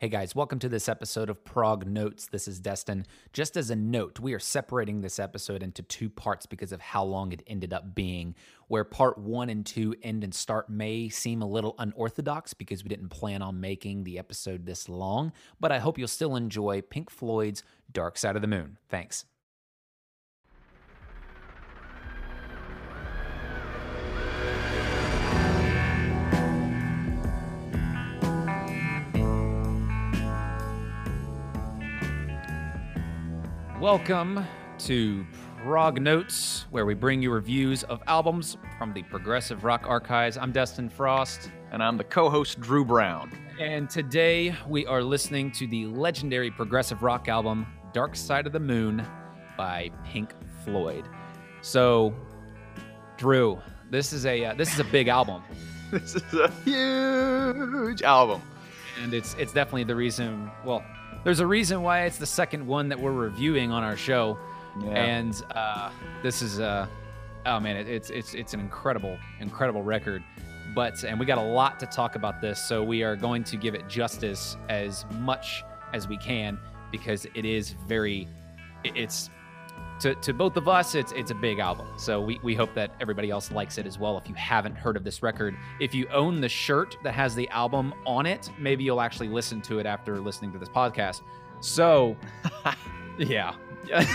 Hey guys, welcome to this episode of Prog Notes. This is Destin. Just as a note, we are separating this episode into two parts because of how long it ended up being. Where part one and two end and start may seem a little unorthodox because we didn't plan on making the episode this long, but I hope you'll still enjoy Pink Floyd's Dark Side of the Moon. Thanks. Welcome to Prog Notes, where we bring you reviews of albums from the Progressive Rock Archives. I'm Destin Frost. And I'm the co host, Drew Brown. And today we are listening to the legendary progressive rock album Dark Side of the Moon by Pink Floyd. So, Drew, this is a uh, this is a big album, This is a huge album. and it's it's definitely the reason. Well, there's a reason why it's the second one that we're reviewing on our show, Yeah. and uh, this is uh, oh man, it, it's it's it's an incredible incredible record. But and we got a lot to talk about this, so we are going to give it justice as much as we can because it is very, it's to, to both of us, it's it's a big album. So we, we hope that everybody else likes it as well. If you haven't heard of this record, if you own the shirt that has the album on it, maybe you'll actually listen to it after listening to this podcast. So, yeah, yeah,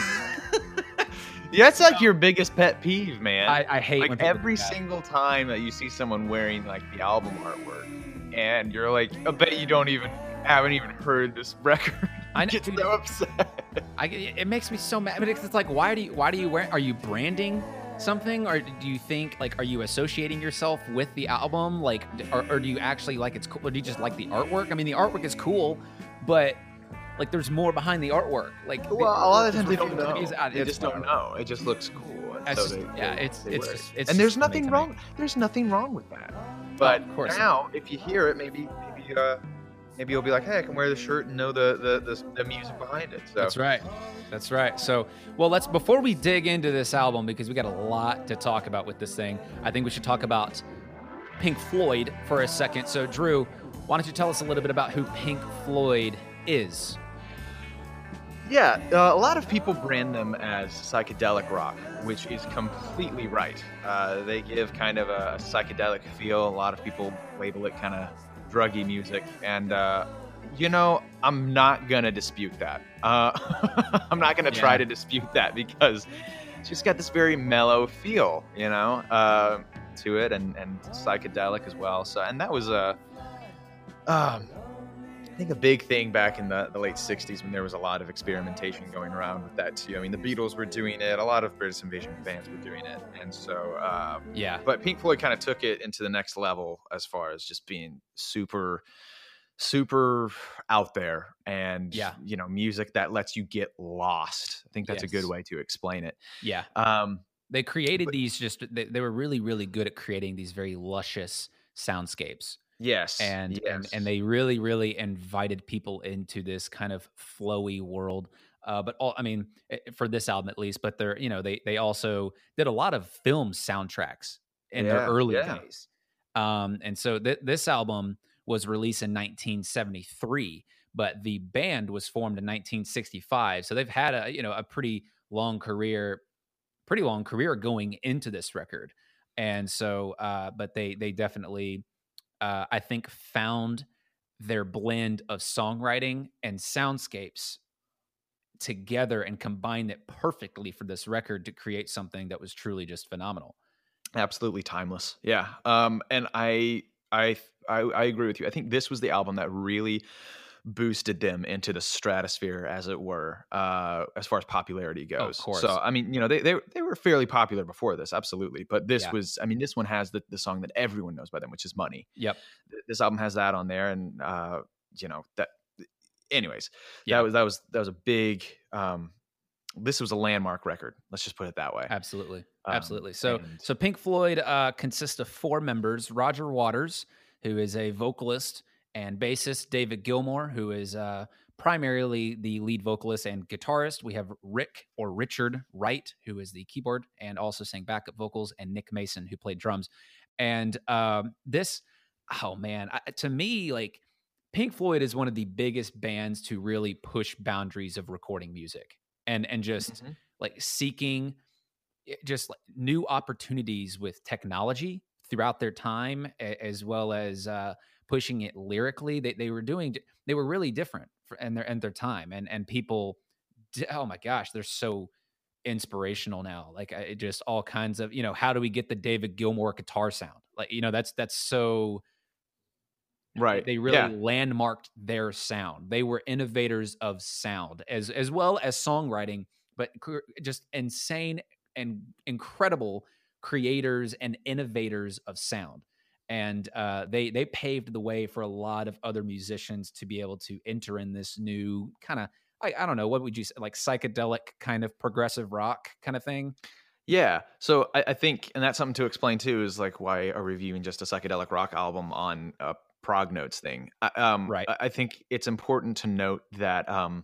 that's like your biggest pet peeve, man. I, I hate like every single time that you see someone wearing like the album artwork, and you're like, I bet you don't even haven't even heard this record. I get so upset. I, it makes me so mad. But it's, it's like, why do you why do you wear? Are you branding something, or do you think like are you associating yourself with the album, like, or, or do you actually like it's cool, or do you just like the artwork? I mean, the artwork is cool, but like there's more behind the artwork. Like, the Well, a lot of times they don't know. ah, They just don't know. It just looks cool. and so they- yeah, they- it's they it's just it's and there's nothing wrong. There's nothing wrong with that. But of course. now, if you hear it, maybe maybe uh, maybe you'll be like, hey, I can wear the shirt and know the the, the, the music behind it. So That's right. That's right. So, well, let's before we dig into this album because we got a lot to talk about with this thing. I think we should talk about Pink Floyd for a second. So, Drew, why don't you tell us a little bit about who Pink Floyd is? Yeah, uh, a lot of people brand them as psychedelic rock, which is completely right. Uh, they give kind of a psychedelic feel. A lot of people label it kind of druggy music, and uh, you know, I'm not gonna dispute that. Uh, I'm not gonna try to dispute that because it's just got this very mellow feel, you know, uh, to it, and and psychedelic as well. So, and that was a. Um, I think a big thing back in the, the late 60s when there was a lot of experimentation going around with that too. I mean, the Beatles were doing it, a lot of British Invasion bands were doing it. And so, um, Yeah. but Pink Floyd kind of took it into the next level as far as just being super, super out there and, Yeah. you know, music that lets you get lost. I think that's a good way to explain it. Yeah. Um, They created But- these just, they, they were really, really good at creating these very luscious soundscapes. Yes. and, and yes. and they really really invited people into this kind of flowy world uh, but all, I mean, eh, for this album at least, but they're you know they they also did a lot of film soundtracks in their early yeah. days, um, and so th- this album was released in 1973, but the band was formed in 1965, so they've had a you know a pretty long career, pretty long career going into this record, and so uh, but they they definitely uh, I think found their blend of songwriting and soundscapes together and combined it perfectly for this record to create something that was truly just phenomenal. absolutely timeless yeah um and i i i, I agree with you i think this was the album that really boosted them into the stratosphere as it were uh as far as popularity goes course. so i mean you know they, they they were fairly popular before this absolutely but this Yeah. was i mean this one has the, the song that everyone knows by them which is money Yep. This album has that on there and uh you know that anyways Yeah. that was that was that was a big um this was a landmark record let's just put it that way Absolutely. Um, Absolutely. So and- so Pink Floyd uh, consists of four members: Roger Waters, who is a vocalist and bassist; David Gilmour, who is uh, primarily the lead vocalist and guitarist. We have Rick or Richard Wright, who is the keyboard and also sang backup vocals, and Nick Mason, who played drums. And um, this, oh man, I, to me, like Pink Floyd is one of the biggest bands to really push boundaries of recording music and and just mm-hmm. like seeking eh, just like new opportunities with technology throughout their time as well as uh, pushing it lyrically they, they were doing they were really different for, in their in their time and and people oh my gosh they're so inspirational now like it just all kinds of you know how do we get the david gilmour guitar sound? Like you know that's that's so right they really yeah. landmarked their sound. They were innovators of sound as as well as songwriting but just insane and incredible creators and innovators of sound and uh, they they paved the way for a lot of other musicians to be able to enter in this new kind of I, I don't know what would you say like psychedelic kind of progressive rock kind of thing yeah. So I, I, think, and that's something to explain too, is like why are reviewing just a psychedelic rock album on a prog notes thing? Um, right. I, I, think it's important to note that, um,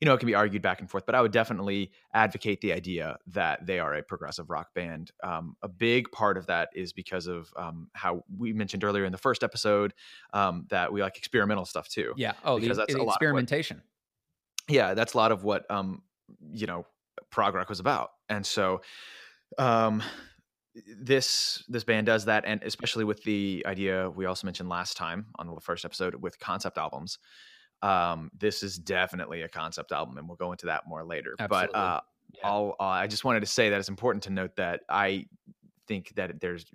you know, it can be argued back and forth, but I would definitely advocate the idea that they are a progressive rock band. Um, a big part of that is because of um, how we mentioned earlier in the first episode um, that we like experimental stuff too. Yeah. Oh, because the, that's the experimentation. What, yeah, that's a lot of what um, you know prog rock was about, and so um, this this band does that, and especially with the idea we also mentioned last time on the first episode with concept albums. Um, this is definitely a concept album, and we'll go into that more later. Absolutely. But uh, yeah. I'll, uh, I just wanted to say that it's important to note that I think that there's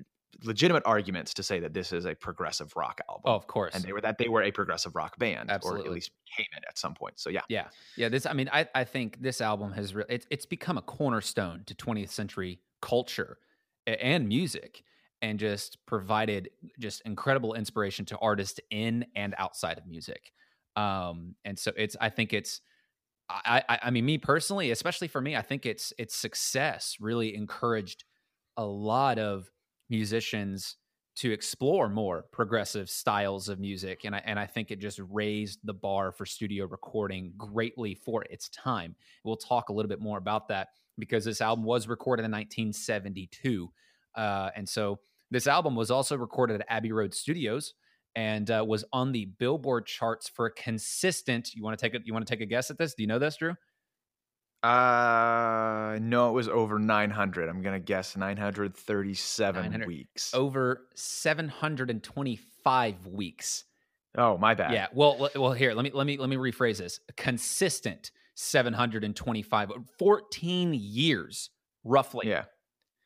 legitimate arguments to say that this is a progressive rock album. Oh, of course. And they were that they were a progressive rock band, Absolutely. or at least became it at some point. So yeah, yeah, yeah. This, I mean, I, I think this album has re- it's it's become a cornerstone to 20th century culture and music, and just provided just incredible inspiration to artists in and outside of music. Um, and so it's I think it's. I, I, I mean, me personally, especially for me, I think it's its success really encouraged a lot of musicians to explore more progressive styles of music and I and I think it just raised the bar for studio recording greatly for its time. We'll talk a little bit more about that because this album was recorded in 1972. Uh, and so this album was also recorded at Abbey Road Studios and uh, was on the Billboard charts for a consistent. You want to take a you want to take a guess at this? Do you know this, Drew? Uh, no, it was over 900. I'm gonna guess 937 900, weeks. Over 725 weeks. Oh, my bad. Yeah. Well, well, here let me let me let me rephrase this. Consistent 725, 14 years roughly. Yeah.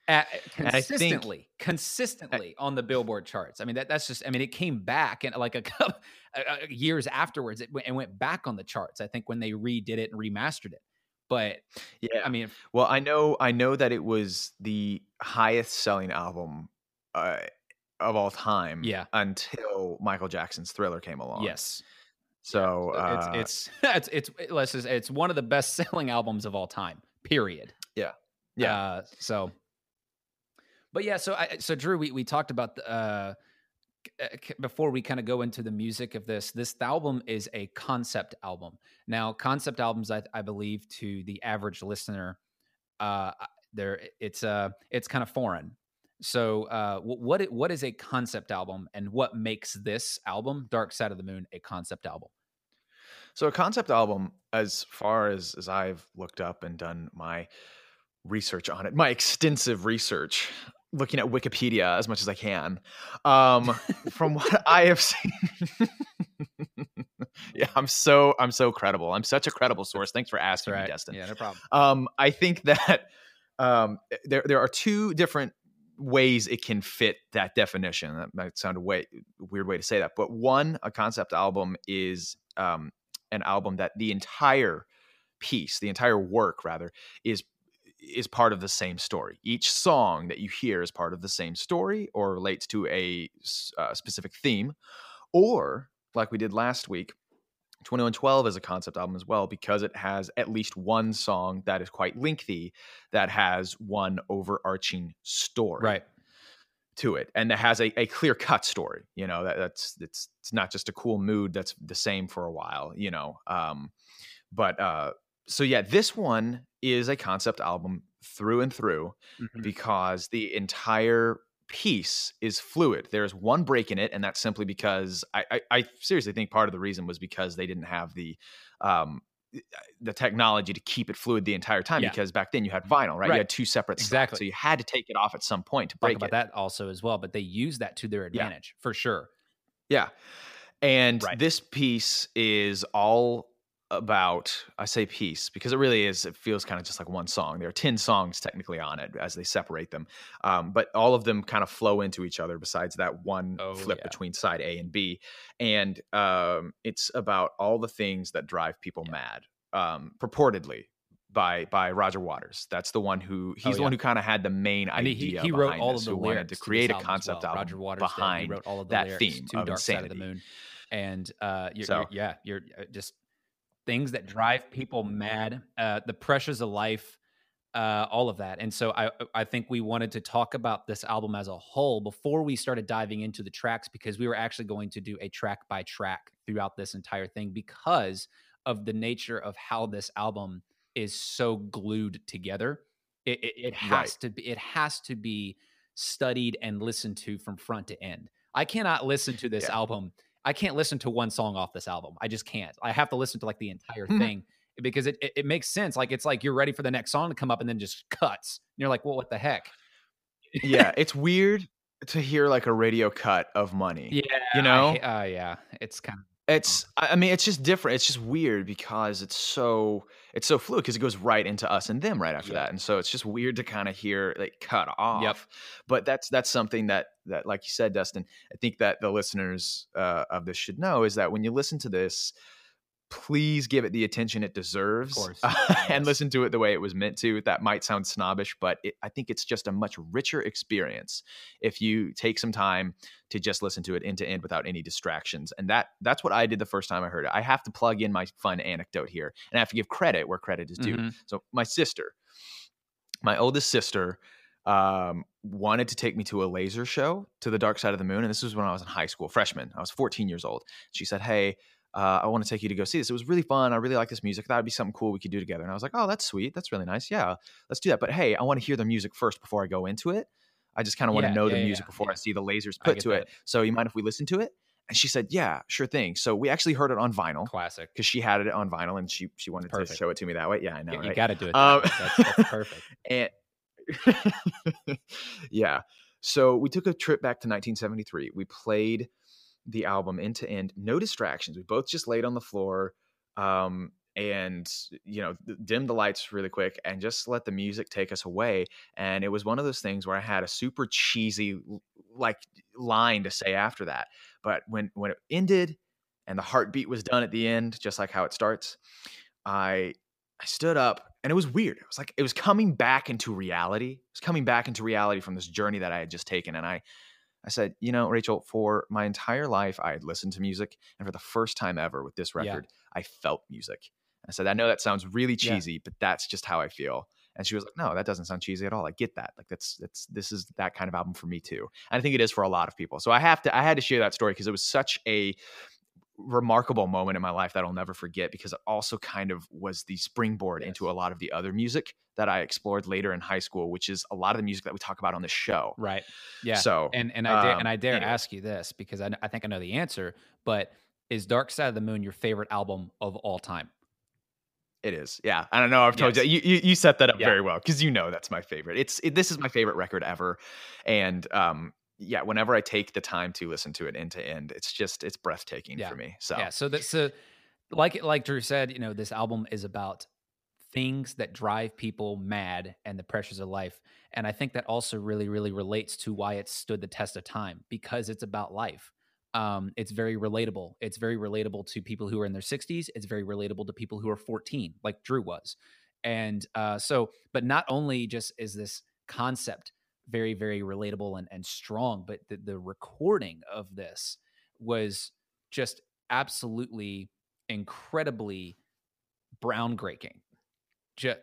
At, consistently, think, consistently I, on the Billboard charts. I mean, that, that's just. I mean, it came back and like a couple uh, years afterwards, it, it went back on the charts. I think when they redid it and remastered it. But yeah, I mean, well, I know, I know that it was the highest selling album uh, of all time. Yeah, until Michael Jackson's Thriller came along. Yes. So uh, it's it's it's it's it's it's one of the best selling albums of all time. Period. Yeah. Yeah. Uh, so, but yeah, so I so Drew, we we talked about the. Uh, uh, before we kind of go into the music of this, this album is a concept album. Now, concept albums, I, I believe, to the average listener, uh, there it's uh it's kind of foreign. So, uh, what what is a concept album, and what makes this album, Dark Side of the Moon, a concept album? So, a concept album, as far as as I've looked up and done my research on it, my extensive research, looking at Wikipedia as much as I can. Um, from what I have seen, yeah, I'm so I'm so credible. I'm such a credible source. Thanks for asking right. me, Destin. Yeah, no problem. Um, I think that um, there there are two different ways it can fit that definition. That might sound a way weird way to say that, but one, a concept album is um, an album that the entire piece, the entire work rather, is is part of the same story. Each song that you hear is part of the same story or relates to a uh, specific theme. Or, like we did last week, 2112 is a concept album as well because it has at least one song that is quite lengthy that has one overarching story. Right. To it, and that has a, a clear cut story. You know that, that's it's it's not just a cool mood that's the same for a while. You know, um, but uh, so yeah, this one is a concept album through and through mm-hmm. because the entire piece is fluid. There's one break in it, and that's simply because I, I, I seriously think part of the reason was because they didn't have the um, the technology to keep it fluid the entire time Yeah. because back then you had vinyl, right? Right. You had two separate Exactly. so you had to take it off at some point to Talk break about it. that also as well, but they use that to their Yeah. advantage for sure. Yeah. And Right. this piece is all about I say piece because it really is it feels kind of just like one song. There are 10 songs technically on it as they separate them. Um, but all of them kind of flow into each other besides that one Oh, flip yeah. between side A and B. And um, it's about all the things that drive people Yeah. mad. Um, purportedly by by Roger Waters. That's the one who he's Oh, the one who kind of had the main And he, idea. he wrote all of the lyrics to create a concept well. album Roger Waters did. behind He wrote all of the that lyrics theme to of Dark Side of the Moon, and uh, you're, So- you're- yeah, you're uh, just things that drive people mad. Uh, the pressures of life, uh, all of that, and so I I think we wanted to talk about this album as a whole before we started diving into the tracks because we were actually going to do a track by track throughout this entire thing because of the nature of how this album is so glued together. It, it, it has Right. to be. It has to be studied and listened to from front to end. I cannot listen to this Yeah. album. I can't listen to one song off this album. I just can't. I have to listen to like the entire Mhm. thing because it, it it makes sense. Like it's like you're ready for the next song to come up and then just cuts. And you're like, well, what the heck? yeah, it's weird to hear like a radio cut of money. Yeah, You know? uh, yeah, it's kind of It's I mean it's just different. It's just weird because it's so it's so fluid because it goes right into us and them right after Yeah. that. And so it's just weird to kind of hear like cut off. Yep. But that's that's something that that like you said Destin, I think that the listeners uh, of this should know is that when you listen to this please give it the attention it deserves and listen to it the way it was meant to. That might sound snobbish, but it, I think it's just a much richer experience if you take some time to just listen to it end to end without any distractions. And that that's what I did the first time I heard it. I have to plug in my fun anecdote here, and I have to give credit where credit is due. Mhm. So my sister, my oldest sister, um, wanted to take me to a laser show to the Dark Side of the Moon, and this was when I was in high school, freshman. I was 14 years old. She said, "Hey." Uh, I want to take you to go see this. It was really fun. I really like this music. That would be something cool we could do together. And I was like, oh, that's sweet. That's really nice. Yeah, let's do that. But hey, I want to hear the music first before I go into it. I just kind of want Yeah, to know yeah, the yeah, music before yeah. I see the lasers put to that. it. So you mind if we listen to it? And she said, yeah, sure thing. So we actually heard it on vinyl classic. because she had it on vinyl and she she wanted to show it to me that way. Yeah, I know. You right? got to do it. Um, that's, that's perfect. and yeah so we took a trip back to 1973 we played the album end to end no distractions we both just laid on the floor um, and you know dimmed the lights really quick and just let the music take us away and it was one of those things where i had a super cheesy like line to say after that but when when it ended and the heartbeat was done at the end just like how it starts i I stood up and it was weird. It was like it was coming back into reality. It was coming back into reality from this journey that I had just taken. And I I said, you know, Rachel, for my entire life I had listened to music. And for the first time ever with this Yeah. record, I felt music. I said, I know that sounds really Yeah. cheesy, but that's just how I feel. And she was like, No, that doesn't sound cheesy at all. I get that. Like that's that's this is that kind of album for me too. And I think it is for a lot of people. So I have to I had to share that story because it was such a remarkable moment in my life that I'll never forget because it also kind of was the springboard into a lot of the other music that I explored later in high school, which is a lot of the music that we talk about on the show. Right. Yeah. So and and I dare um, and I dare anyway. ask you this because I, I think I know the answer. But is Dark Side of the Moon your favorite album of all time? it is. Yeah. I don't know. I've told Yes. you, you, you, you set that up Yeah. very well because you know that's my favorite. It's it, this is my favorite record ever. And um, yeah, whenever I take the time to listen to it end to end, it's just, it's breathtaking Yeah. for me. So Yeah. So that's so like like Drew said, you know, this album is about things that drive people mad and the pressures of life. And I think that also really, really relates to why it stood the test of time because it's about life. Um, it's very relatable. It's very relatable to people who are in their 60s. It's very relatable to people who are 14, like Drew was. And uh, so, but not only just is this concept very, very relatable and, and strong, but the, the recording of this was just absolutely incredibly groundbreaking just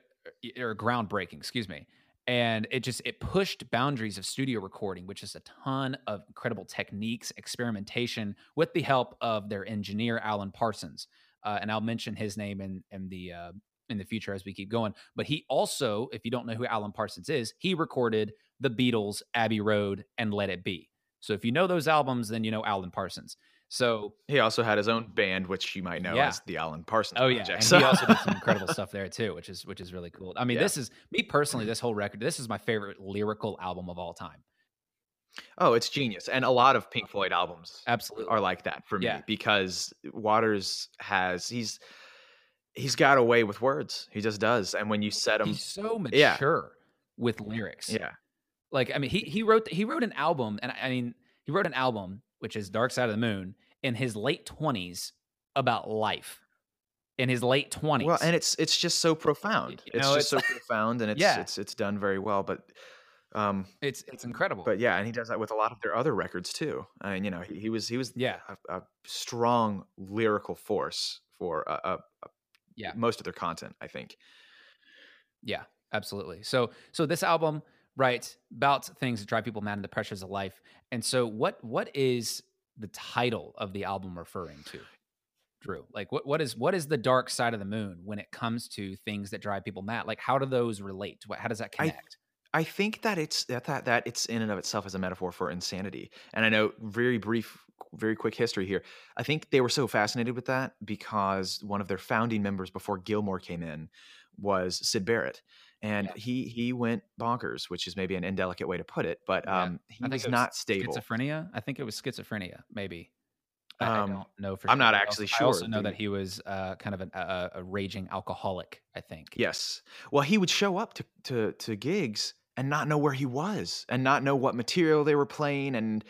or groundbreaking excuse me and it just it pushed boundaries of studio recording which is a ton of incredible techniques experimentation with the help of their engineer alan parsons uh, and i'll mention his name in in the uh, in the future as we keep going. But he also, if you don't know who Alan Parsons is, he recorded the Beatles, Abbey Road, and Let It Be. So if you know those albums, then you know Alan Parsons. So he also had his own band, which you might know yeah. as the Alan Parsons. Oh Project. yeah, and so. he also did some incredible stuff there too, which is which is really cool. I mean, yeah. this is me personally. This whole record, this is my favorite lyrical album of all time. Oh, it's genius, and a lot of Pink Floyd albums absolutely are like that for me yeah. because Waters has he's he's got a way with words. He just does, and when you set him, he's so mature with lyrics. Yeah, like I mean, he he wrote he wrote an album, and I mean, he wrote an album which is Dark Side of the Moon in his late twenties about life. In his late twenties, well, and it's it's just so profound. You know, it's just it's, so profound, and it's yeah. it's it's done very well. But um, it's it's incredible. But yeah, and he does that with a lot of their other records too. I mean, you know, he, he was he was yeah a, a strong lyrical force for a, a yeah most of their content. I think. Yeah, absolutely. So so this album right about things that drive people mad and the pressures of life and so what what is the title of the album referring to drew like what what is what is the dark side of the moon when it comes to things that drive people mad like how do those relate what how does that connect I, I think that it's that, that that it's in and of itself as a metaphor for insanity and i know very brief very quick history here i think they were so fascinated with that because one of their founding members before Gilmour came in was Sid barrett and yeah. he he went bonkers, which is maybe an indelicate way to put it, but um, yeah. he was, was not stable. Schizophrenia, I think it was schizophrenia, maybe. Um, I don't know for I'm sure. not actually I sure. I also know that he was uh, kind of an, a, a, raging alcoholic. I think. Yes. Well, he would show up to, to to gigs and not know where he was, and not know what material they were playing, and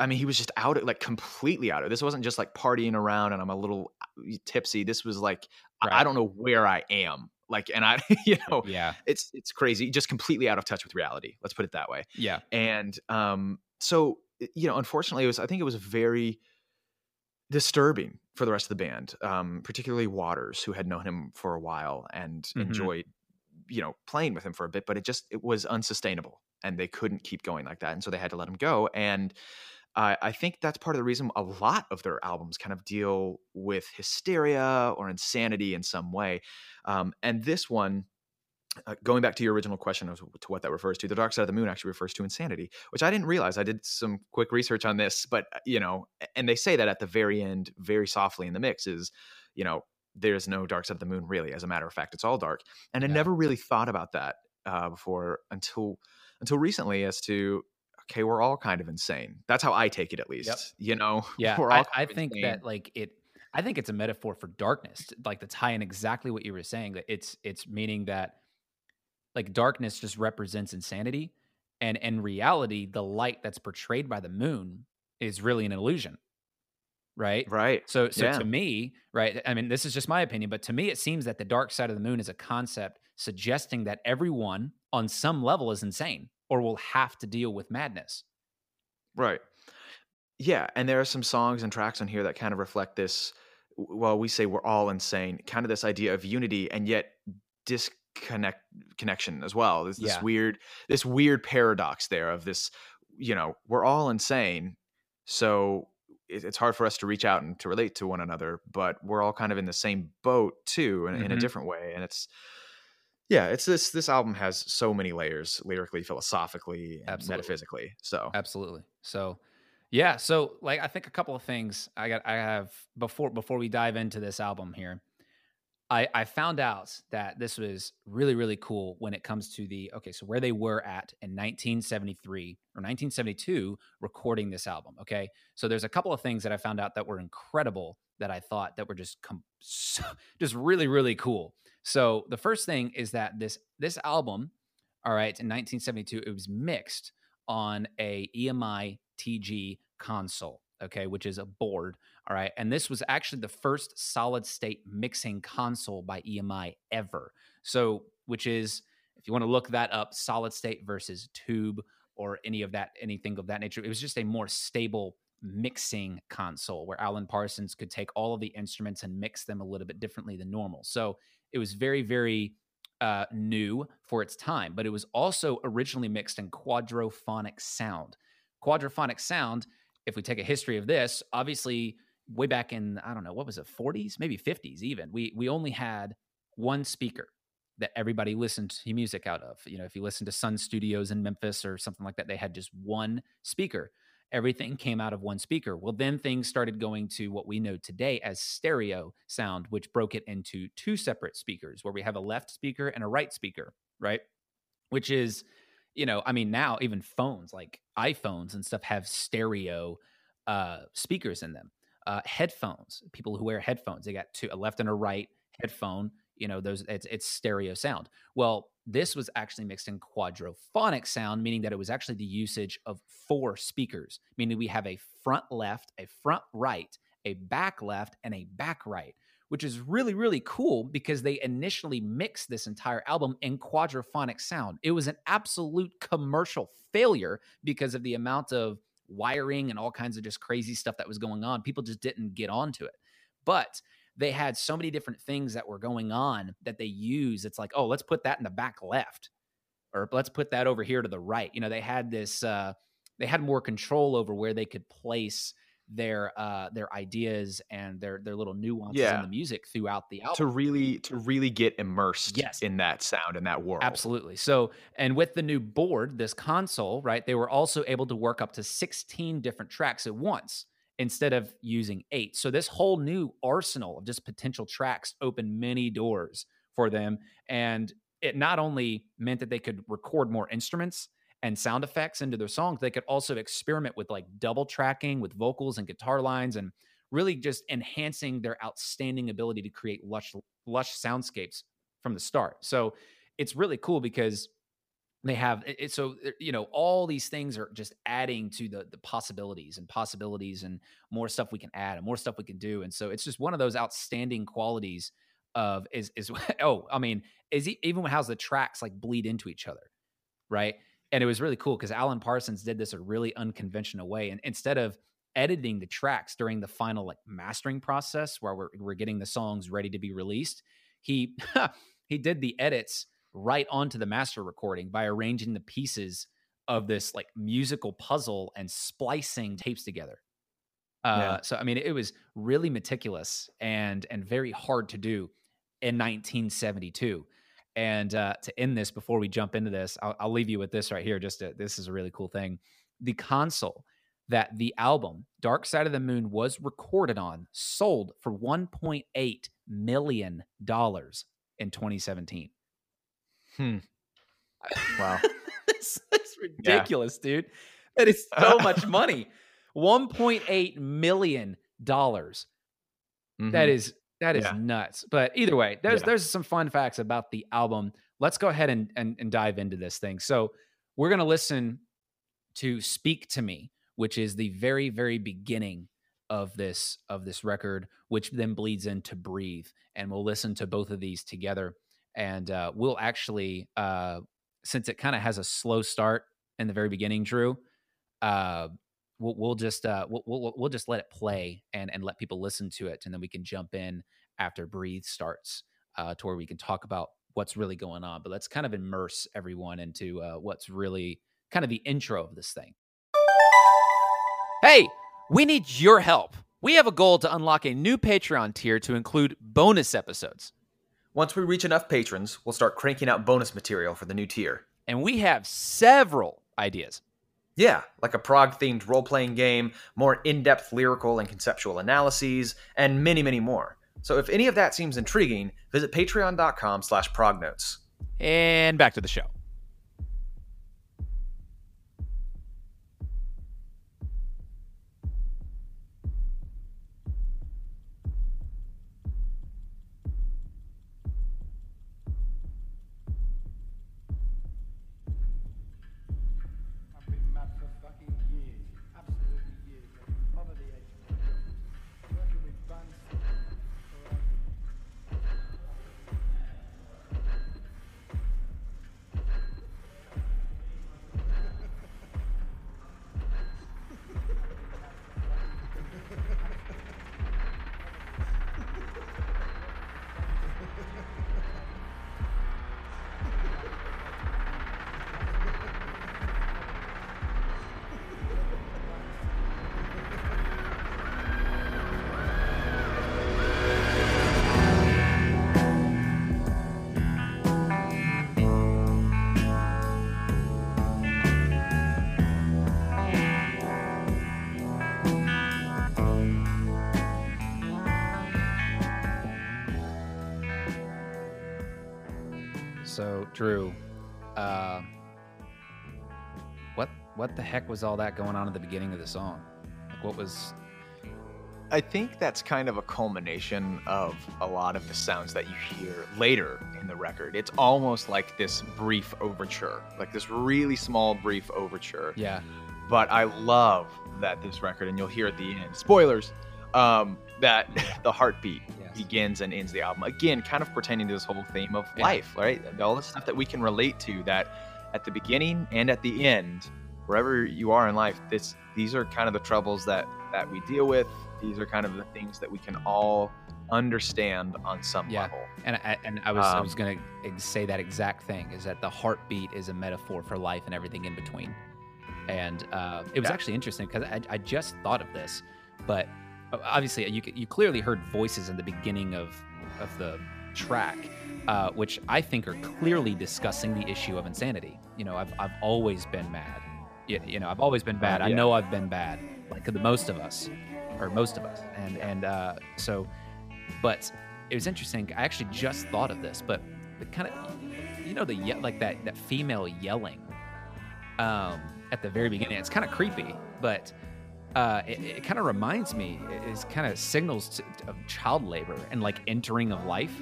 I mean, he was just out, of, like completely out of. This wasn't just like partying around and I'm a little uh, tipsy. This was like right. I, I don't know where I am like and i you know yeah it's it's crazy just completely out of touch with reality let's put it that way yeah and um so you know unfortunately it was i think it was very disturbing for the rest of the band um particularly waters who had known him for a while and mm-hmm. enjoyed you know playing with him for a bit but it just it was unsustainable and they couldn't keep going like that and so they had to let him go and uh, I think that's part of the reason a lot of their albums kind of deal with hysteria or insanity in some way. Um, and this one, uh, going back to your original question as to what that refers to, the dark side of the moon actually refers to insanity, which I didn't realize. I did some quick research on this, but uh, you know, and they say that at the very end, very softly in the mix, is you know, there's no dark side of the moon really. As a matter of fact, it's all dark. And yeah. I never really thought about that uh, before until until recently as to okay, we're all kind of insane. That's how I take it, at least. Yep. You know, yeah. I, I think insane. that like it. I think it's a metaphor for darkness, like to tie in exactly what you were saying. That it's it's meaning that like darkness just represents insanity, and in reality, the light that's portrayed by the moon is really an illusion right right so so yeah. to me right i mean this is just my opinion but to me it seems that the dark side of the moon is a concept suggesting that everyone on some level is insane or will have to deal with madness. Right. Yeah, and there are some songs and tracks on here that kind of reflect this. Well, we say we're all insane, kind of this idea of unity and yet disconnect connection as well. There's this yeah. weird, this weird paradox there of this. You know, we're all insane, so it's hard for us to reach out and to relate to one another, but we're all kind of in the same boat too, in, mm-hmm. in a mm-hmm. different way, and it's yeah it's this this album has so many layers lyrically philosophically absolutely. metaphysically so. Absolutely. So yeah so like i think a couple of things i got i have before before we dive into this album here i i found out that this was really really cool when it comes to the okay so where they were at in 1973 or 1972 recording this album okay? So there's a couple of things that i found out that were incredible that i thought that were just com- so, just really really cool so the first thing is that this this album, all right, in 1972, it was mixed on a EMI TG console, okay, which is a board, all right, and this was actually the first solid state mixing console by EMI ever. So, which is if you want to look that up, solid state versus tube or any of that anything of that nature, it was just a more stable mixing console where Alan Parsons could take all of the instruments and mix them a little bit differently than normal. So it was very, very uh, new for its time, but it was also originally mixed in quadraphonic sound. Quadraphonic sound, if we take a history of this, obviously way back in I don't know what was it 40s, maybe 50s even. We we only had one speaker that everybody listened to music out of. You know, if you listen to Sun Studios in Memphis or something like that, they had just one speaker. Everything came out of one speaker. Well, then things started going to what we know today as stereo sound, which broke it into two separate speakers where we have a left speaker and a right speaker, right? Which is, you know, I mean, now even phones like iPhones and stuff have stereo uh, speakers in them. Uh, headphones, people who wear headphones, they got two, a left and a right headphone you know those it's, it's stereo sound. Well this was actually mixed in quadrophonic sound meaning that it was actually the usage of four speakers meaning we have a front left a front right a back left and a back right which is really really cool because they initially mixed this entire album in quadrophonic sound. It was an absolute commercial failure because of the amount of wiring and all kinds of just crazy stuff that was going on. People just didn't get onto it. But they had so many different things that were going on that they use. It's like, oh, let's put that in the back left, or let's put that over here to the right. You know, they had this, uh, they had more control over where they could place their uh their ideas and their their little nuances yeah. in the music throughout the album to really to really get immersed yes. in that sound in that world absolutely so and with the new board this console right they were also able to work up to 16 different tracks at once instead of using eight. So this whole new arsenal of just potential tracks opened many doors for them. And it not only meant that they could record more instruments and sound effects into their songs, they could also experiment with like double tracking with vocals and guitar lines and really just enhancing their outstanding ability to create lush lush soundscapes from the start. So it's really cool because they have it, so uh, you know all these things are just adding to the the possibilities and possibilities and more stuff we can add and more stuff we can do and so it's just one of those outstanding qualities of is is oh i mean is he, even how's the tracks like bleed into each other right? And it was really cool because alan parsons did this a really unconventional way and instead of editing the tracks during the final like mastering process where we're, we're getting the songs ready to be released he he did the edits right onto the master recording by arranging the pieces of this like musical puzzle and splicing tapes together. Uh, yeah. So I mean, it was really meticulous and and very hard to do in 1972. And uh, to end this, before we jump into this, I'll, I'll leave you with this right here. Just to, this is a really cool thing. The console that the album Dark Side of the Moon was recorded on sold for 1.8 million dollars in 2017. Hmm. Wow. That's ridiculous, yeah. dude. That is so much money. $1.8 million. dollars mm-hmm. That is that is yeah. nuts. But either way, there's yeah. there's some fun facts about the album. Let's go ahead and, and, and dive into this thing. So we're gonna listen to Speak to Me, which is the very, very beginning of this of this record, which then bleeds into Breathe. And we'll listen to both of these together and uh, we'll actually uh, since it kind of has a slow start in the very beginning drew uh, we'll, we'll, just uh, we'll, we'll, we'll just let it play and and let people listen to it and then we can jump in after breathe starts uh, to where we can talk about what's really going on. But let's kind of immerse everyone into uh, what's really kind of the intro of this thing. Hey we need your help. We have a goal to unlock a new patreon tier to include bonus episodes once we reach enough patrons, we'll start cranking out bonus material for the new tier. And we have several ideas. Yeah, like a prog themed role playing game, more in depth lyrical and conceptual analyses, and many, many more. So if any of that seems intriguing, visit patreon.com slash prognotes. And back to the show. What the heck was all that going on at the beginning of the song? Like, what was? I think that's kind of a culmination of a lot of the sounds that you hear later in the record. It's almost like this brief overture, like this really small brief overture. Yeah. But I love that this record, and you'll hear at the end, spoilers, um, that the heartbeat Yes. begins and ends the album. Again, kind of pertaining to this whole theme of Yeah. life, right? All the stuff that we can relate to that at the beginning and at the end, wherever you are in life, this these are kind of the troubles that that we deal with. These are kind of the things that we can all understand on some Yeah. level. And I, and I was I Um, was gonna say that exact thing is that the heartbeat is a metaphor for life and everything in between. And uh, it was Yeah. actually interesting because I, I just thought of this, but obviously you you clearly heard voices in the beginning of of the track, uh, which I think are clearly discussing the issue of insanity. You know, I've I've always been mad. You, you know, I've always been bad. I yeah. know I've been bad, like the most of us, or most of us. And and uh, so, but it was interesting. I actually just thought of this, but the kind of, you know, the like that that female yelling, um, at the very beginning. It's kind of creepy, but uh, it, it kind of reminds me. It kind of signals to, of child labor and like entering of life.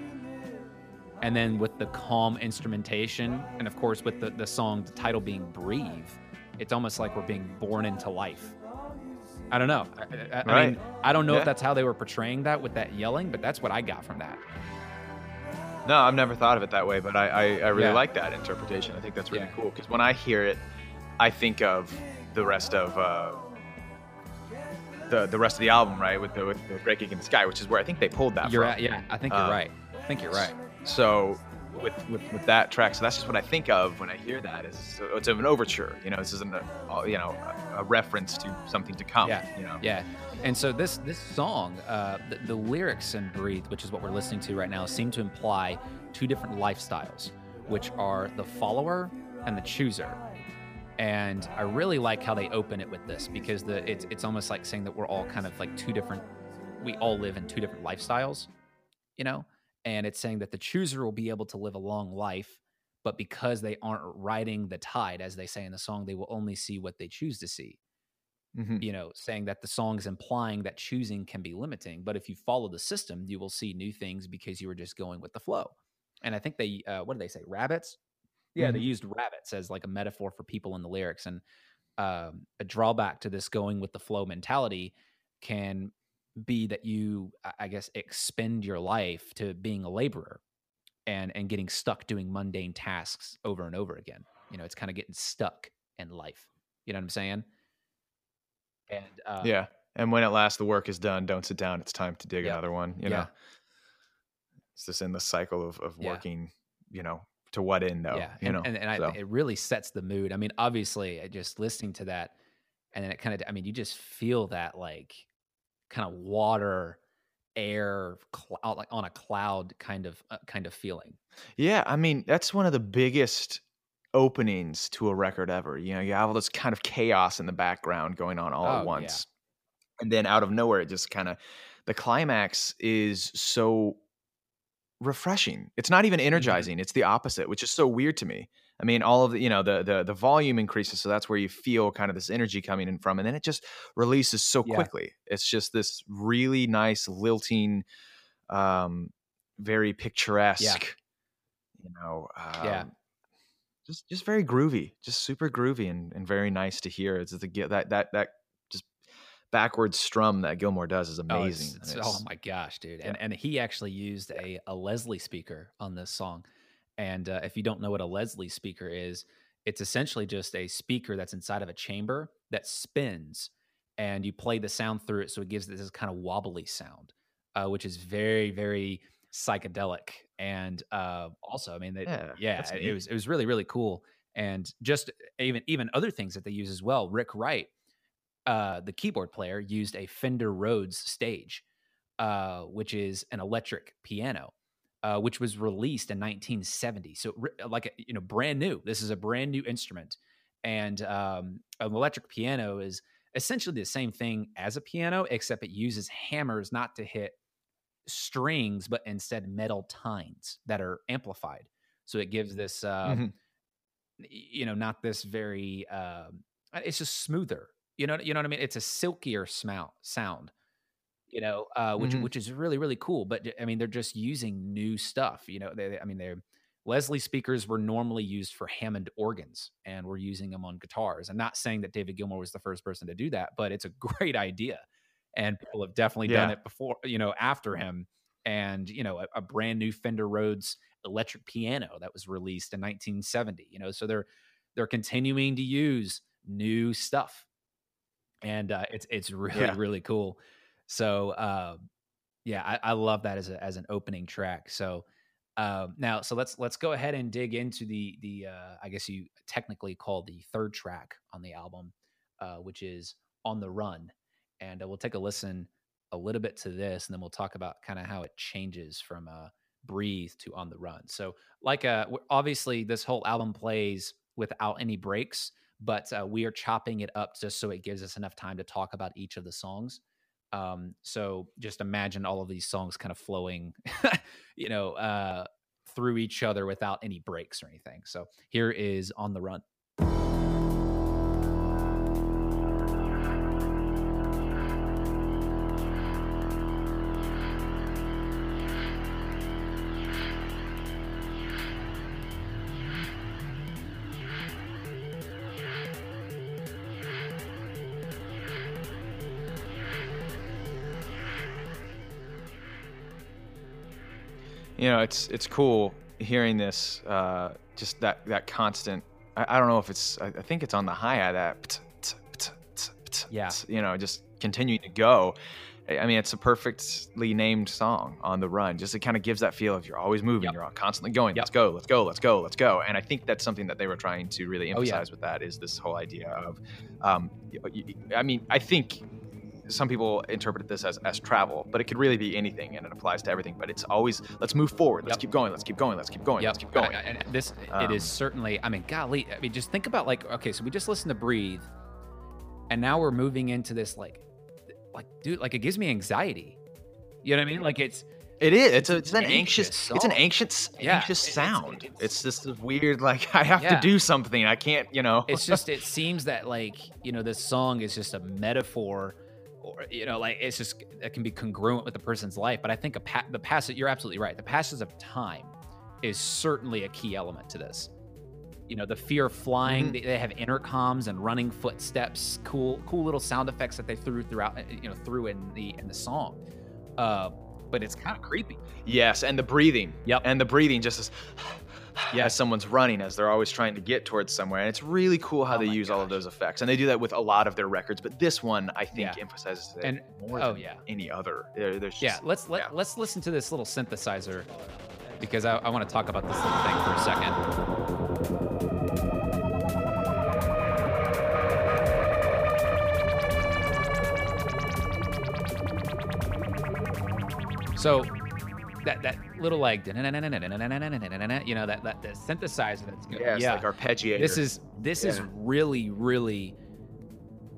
And then with the calm instrumentation, and of course with the the song the title being "Breathe," it's almost like we're being born into life. I don't know. I, I, I mean, I don't know Yeah. if that's how they were portraying that with that yelling, but that's what I got from that. No, I've never thought of it that way, but I, I, I really Yeah. like that interpretation. I think that's really Yeah. cool because when I hear it, I think of the rest of uh, the the rest of the album, right? With the with the Great Gig in the Sky, which is where I think they pulled that You're from. at, yeah. I think you're Um, right. I think you're right. So with, with with that track, so that's just what I think of when I hear that. Is it's an overture, you know. This isn't a uh, you know a, a reference to something to come. Yeah. You know. Yeah, and so this this song, uh, the, the lyrics in "Breathe," which is what we're listening to right now, seem to imply two different lifestyles, which are the follower and the chooser. And I really like how they open it with this because the it's it's almost like saying that we're all kind of like two different, we all live in two different lifestyles, you know. And it's saying that the chooser will be able to live a long life, but because they aren't riding the tide, as they say in the song, they will only see what they choose to see Mhm. you know, saying that the song is implying that choosing can be limiting. But if you follow the system, you will see new things because you were just going with the flow. And I think they, uh, what do they say? Rabbits? Yeah, they used rabbits as like a metaphor for people in the lyrics. And um, a drawback to this going with the flow mentality can be that you, I- guess, expend your life to being a laborer and and getting stuck doing mundane tasks over and over again. You know, it's kind of getting stuck in life. You know what I'm saying? And uh, yeah. And when at last the work is done, don't sit down. It's time to dig Yeah. another one. You Yeah. know. It's just in the cycle of, of Yeah. working. You know, to what end though? yeah, You and, know. and, and I, it really sets the mood. I mean, obviously, just listening to that, and then it kind of, I mean, you just feel that like kind of water, air, cloud, like on a cloud kind of uh, kind of feeling. Yeah, I mean, that's one of the biggest openings to a record ever. You know, you have all this kind of chaos in the background going on all Oh, at yeah. once. And then out of nowhere, it just kind of, the climax is so refreshing. It's not Mm-hmm. even energizing. It's the opposite, which is so weird to me. I mean, all of the, you know, the, the, the volume increases. So that's where you feel kind of this energy coming in from. And then it just releases so Yeah. quickly. It's just this really nice lilting, um, very picturesque, you know, um, Yeah. just just very groovy, just super groovy and, and very nice to hear. It's the that that that just backwards strum that Gilmour does is Oh, it's- amazing. it's- oh my gosh, dude! And and he actually used a a Leslie speaker on this song. And uh, if you don't know what a Leslie speaker is, it's essentially just a speaker that's inside of a chamber that spins, and you play the sound through it, so it gives this kind of wobbly sound, uh, which is very very psychedelic. And uh, also, I mean, they, Yeah, yeah, it was it was really really cool. And just even even other things that they use as well. Rick Wright uh, the keyboard player used a Fender Rhodes stage, uh, which is an electric piano, uh, which was released in 1970. So, ri- like you know, brand new. This is a brand new instrument, and um, an electric piano is essentially the same thing as a piano, except it uses hammers not to hit strings, but instead metal tines that are amplified. so it gives this, uh, Mhm. you know, not this very. Uh, it's just smoother. You know, you know what I mean. It's a silkier smou- sound. You know, uh, which Mhm. which is really really cool. But I mean, they're just using new stuff. You know, they, I mean, they're Leslie speakers were normally used for Hammond organs, and we're using them on guitars. I'm not saying that David Gilmour was the first person to do that, but it's a great idea, and people have definitely done it before. You know, after him, and you know, a, a brand new Fender Rhodes electric piano that was released in 1970. You know, so they're they're continuing to use new stuff, and uh, it's it's really Yeah. really cool. So uh, yeah, I, I love that as a, as an opening track. So um, now, so let's let's go ahead and dig into the the uh, I guess you technically call the third track on the album, uh, which is "On the Run," and uh, we'll take a listen a little bit to this, and then we'll talk about kind of how it changes from uh, "Breathe" to "On the Run." So, like, uh, obviously, this whole album plays without any breaks, but uh, we are chopping it up just so it gives us enough time to talk about each of the songs. Um, so just imagine all of these songs kind of flowing, you know, uh, through each other without any breaks or anything. So here is On the Run. You know it's it's cool hearing this uh just that that constant i, I don't know if it's I, I think it's on the hi-hat that Yeah. you know just continuing to go I mean, it's a perfectly named song on the run. Just it kind of gives that feel of you're always moving, Yep. you're all constantly going. Yep. Let's go, let's go, let's go, let's go. And I think that's something that they were trying to really Oh, yeah. emphasize with that is this whole idea of, um, I mean, I think some people interpret this as, as travel, but it could really be anything and it applies to everything. But it's always let's move forward, let's Yep. keep going, let's keep going, let's keep going, let's keep going. And, and this it Um, is certainly. I mean, golly. I mean, just think about like okay, so we just listened to "Breathe," and now we're moving into this like, like dude, like it gives me anxiety. You know what I mean? Like it's It is. It's, a, it's an anxious anxious. It's an anxious, Yeah, anxious it- it's- sound. it's- It's, just weird. Like I have Yeah. to do something. I can't. You know. it's just it seems that like you know this song is just a metaphor or you know like it's just it can be congruent with the person's life but i think a pa- the passage you're absolutely right the passage of time is certainly a key element to this you know the fear of flying Mhm. they, they have intercoms and running footsteps cool cool little sound effects that they threw throughout uh, you know through in the in the song uh but it's kind of creepy Yes, and the breathing. Yep. And the breathing just as, Yeah. as someone's running, as they're always trying to get towards somewhere. And it's really cool how Oh they use all of those effects. And they do that with a lot of their records, but this one I think Yeah. emphasizes it And- more oh, than yeah. any other. There, there's yeah let's let, yeah. let's listen to this little synthesizer because i, I want to talk about this little thing for a second So that that little like you know that that, that synthesizer that's going. yeah, yeah. like arpeggiator. this is this is really really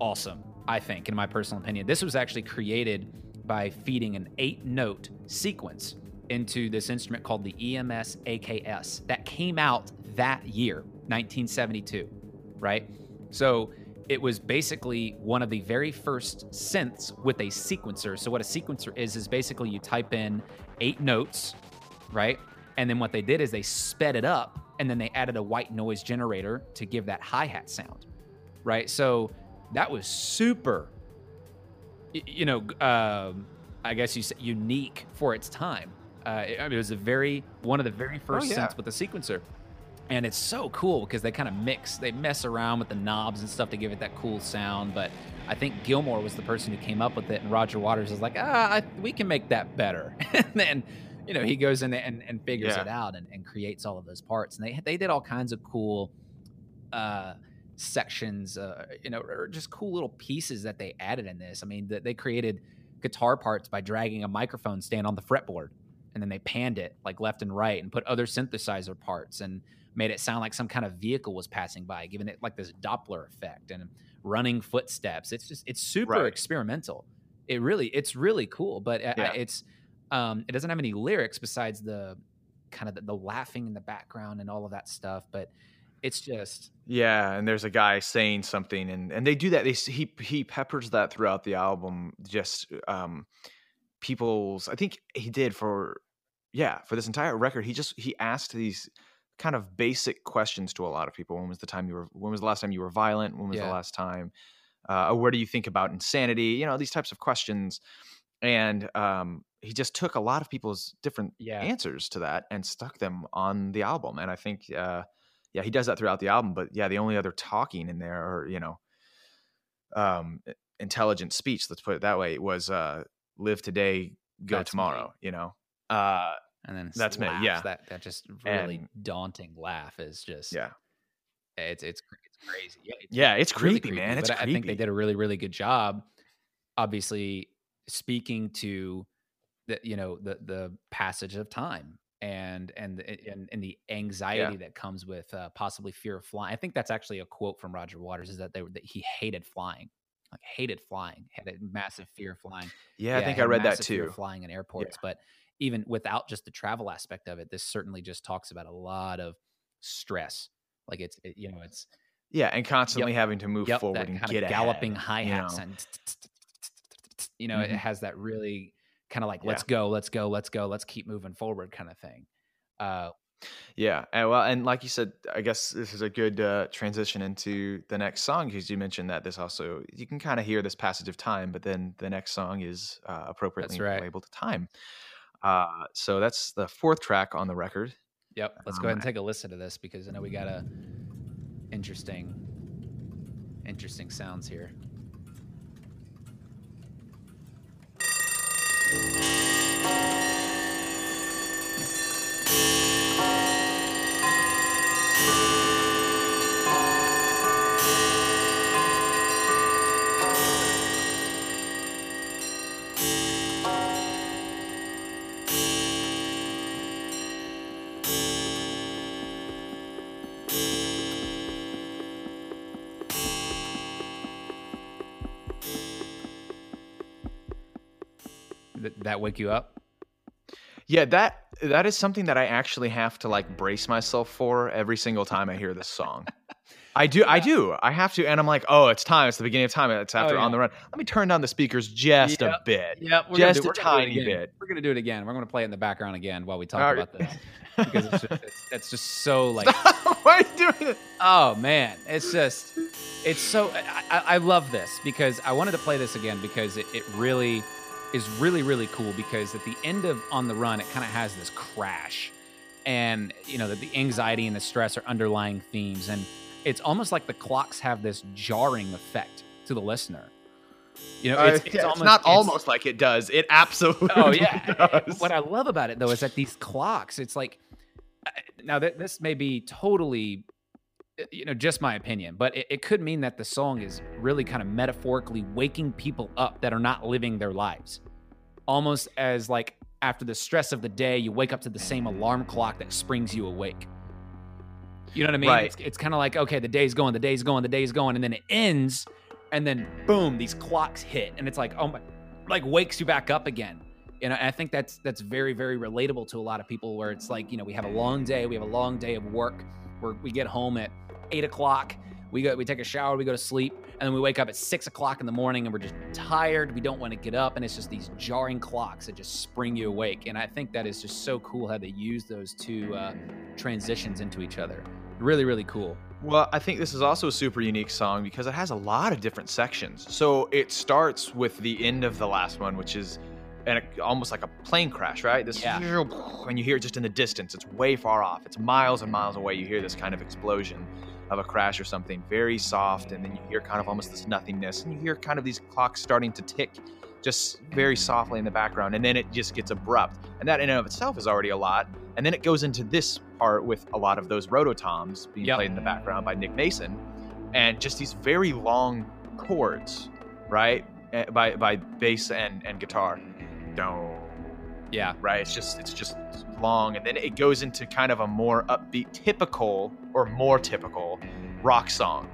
awesome. I think, in my personal opinion, this was actually created by feeding an eight note sequence into this instrument called the EMS AKS that came out that year, 1972, right? So it was basically one of the very first synths with a sequencer. So what a sequencer is is basically you type in eight notes, right? And then what they did is they sped it up and then they added a white noise generator to give that hi-hat sound. Right? So that was super you know, um, I guess you say unique for its time. Uh, it, I mean, it was a very one of the very first yeah. synths with a sequencer, and it's so cool because they kind of mix, they mess around with the knobs and stuff to give it that cool sound. But I think Gilmour was the person who came up with it, and Roger Waters is like, ah, I, we can make that better. and then, you know, he goes in there and, and figures Yeah. it out and, and creates all of those parts. And they they did all kinds of cool. Uh, sections, uh, you know, or just cool little pieces that they added in this. I mean, th- they created guitar parts by dragging a microphone stand on the fretboard, and then they panned it like left and right, and put other synthesizer parts, and made it sound like some kind of vehicle was passing by, giving it like this Doppler effect and running footsteps. It's just it's super Right. experimental. It really it's really cool, but uh, Yeah. it's um, it doesn't have any lyrics besides the kind of the, the laughing in the background and all of that stuff. But it's just Yeah, and there's a guy saying something, and and they do that. They he he peppers that throughout the album. Just um, people's. I think he did for yeah for this entire record. He just he asked these kind of basic questions to a lot of people. When was the time you were? When was the last time you were violent? When was Yeah. the last time? Uh, where do you think about insanity? You know these types of questions, and um, he just took a lot of people's different Yeah. answers to that and stuck them on the album. And I think. Uh, yeah, he does that throughout the album. But yeah, the only other talking in there, or you know, um, intelligent speech. Let's put it that way. Was uh, live today, go That's tomorrow. You know. Uh, and then That's me, yeah. That that just really And- daunting laugh is just yeah, It's it's it's crazy. Yeah, it's, yeah, it's really creepy, man. It's but creepy. I think they did a really really good job. Obviously, speaking to the you know the the passage of time and and the- and, and the anxiety that comes with uh, possibly fear of flying. I think that's actually a quote from Roger Waters is that they that he hated flying, like hated flying, had a massive fear of flying. yeah, I think I read that massive fear of too. Flying in airports, but even without just the travel aspect of it, this certainly just talks about a lot of stress. Like it's it, you know it's Yeah, and constantly having to move yep, forward and kind get of galloping hi you hats know? and you know it Mhm. has that really kind of like Yeah. let's go, let's go, let's go, let's keep moving forward kind of thing. Uh, Yeah, and well, and like you said, I guess this is a good uh, transition into the next song because you mentioned that this also you can kind of hear this passage of time, but then the next song is uh, appropriately right. labeled time. Uh, so that's the fourth track on the record. yep, let's go Um, ahead and take a listen to this because I know we got a interesting, interesting sounds here. That wake you up? Yeah, that that is something that I actually have to like brace myself for every single time I hear this song. I do, I do. I have to, and I'm like, oh, it's time. It's the beginning of time. It's after oh, yeah. on the run. Let me turn down the speakers just a bit. Yep, we're Just do, a we're gonna do it tiny bit. We're gonna do it again. We're gonna play it in the background again while we talk All right. about this because it's just, it's, it's just so like Why are you doing it? Oh man, it's just it's so I, I I love this because I wanted to play this again because it, it really is really really cool because at the end of on the run it kind of has this crash and you know that the anxiety and the stress are underlying themes and it's almost like the clocks have this jarring effect to the listener. You know, Uh, it's, yeah, it's, almost, not it's- almost like it does. It absolutely. Oh yeah. does. What I love about it though is that these clocks, it's like uh, now that this may be totally uh, Uh, you know just my opinion, but it, it could mean that the song is really kind of metaphorically waking people up that are not living their lives. Almost as like after the stress of the day, you wake up to the same alarm clock that springs you awake. You know what I mean? Right. It's, it's kind of like, okay, the day's going, the day's going, the day's going, and then it ends, and then boom, these clocks hit, and it's like, oh my, like wakes you back up again. And I I think that's that's very very relatable to a lot of people. Where it's like, you know, we have a long day, we have a long day of work, where we get home at eight o'clock, we go, we take a shower, we go to sleep, and then we wake up at six o'clock in the morning, and we're just tired. We don't want to get up, and it's just these jarring clocks that just spring you awake. And I think that is just so cool how they use those two uh, transitions into each other. Really, really cool. Well, I think this is also a super unique song because it has a lot of different sections. So it starts with the end of the last one, which is an, almost like a plane crash, right? This Yeah. and you hear it just in the distance. It's way far off. It's miles and miles away. You hear this kind of explosion of a crash or something, very soft, and then you hear kind of almost this nothingness, and you hear kind of these clocks starting to tick just very softly in the background, and then it just gets abrupt. And that in and of itself is already a lot. And then it goes into this part with a lot of those rototoms being Yep. played in the background by Nick Mason, and just these very long chords, right? Eh, By by bass and and guitar. Don't Yeah. right? It's just it's just long, and then it goes into kind of a more upbeat, typical or more typical rock song,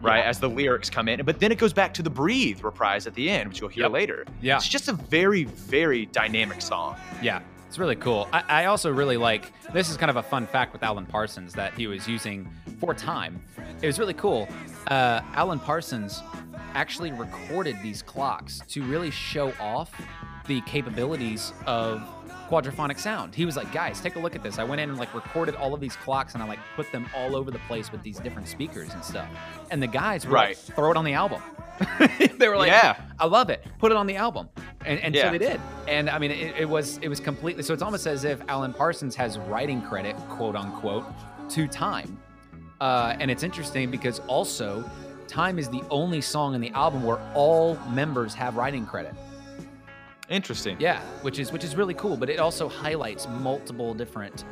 right? Yeah. As the lyrics come in, but then it goes back to the "Breathe" reprise at the end, which you'll hear Yep. later. Yeah. It's just a very very dynamic song. Yeah. It's really cool. I, I also really like this is kind of a fun fact with Alan Parsons that he was using for time. It was really cool. Uh, Alan Parsons actually recorded these clocks to really show off the capabilities of quadraphonic sound. He was like, guys, take a look at this. I went in and like recorded all of these clocks and I like put them all over the place with these different speakers and stuff. And the guys were Right. like, throw it on the album. they were like, Yeah. I love it. Put it on the album. And, and so they did. And I mean, it, it was it was completely so it's almost as if Alan Parsons has writing credit, quote unquote, to Time. Uh, and it's interesting because also Time is the only song in the album where all members have writing credit. Interesting. Yeah, which is which is really cool. But it also highlights multiple different